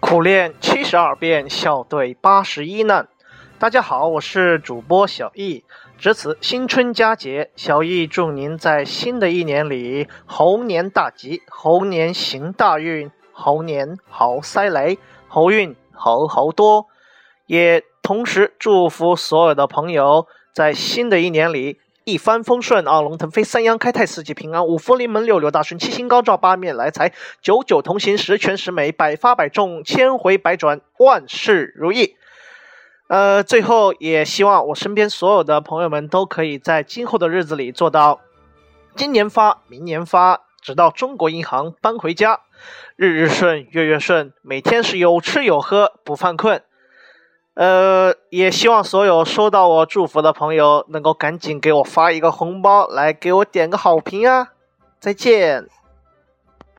苦练七十二变，笑对八十一难。大家好，我是主播小易。值此新春佳节，小易祝您在新的一年里猴年大吉，猴年行大运，猴年好塞雷，猴运猴猴多。也同时祝福所有的朋友在新的一年里。一帆风顺，二龙腾飞，三阳开泰，四季平安，五福临门，六六大顺，七星高照，八面来财，九九同心，十全十美，百发百中，千回百转，万事如意。呃，最后也希望我身边所有的朋友们都可以在今后的日子里做到今年发，明年发，直到中国银行搬回家，日日顺，月月顺，每天是有吃有喝，不犯困。呃，也希望所有收到我祝福的朋友能够赶紧给我发一个红包，来给我点个好评啊！再见。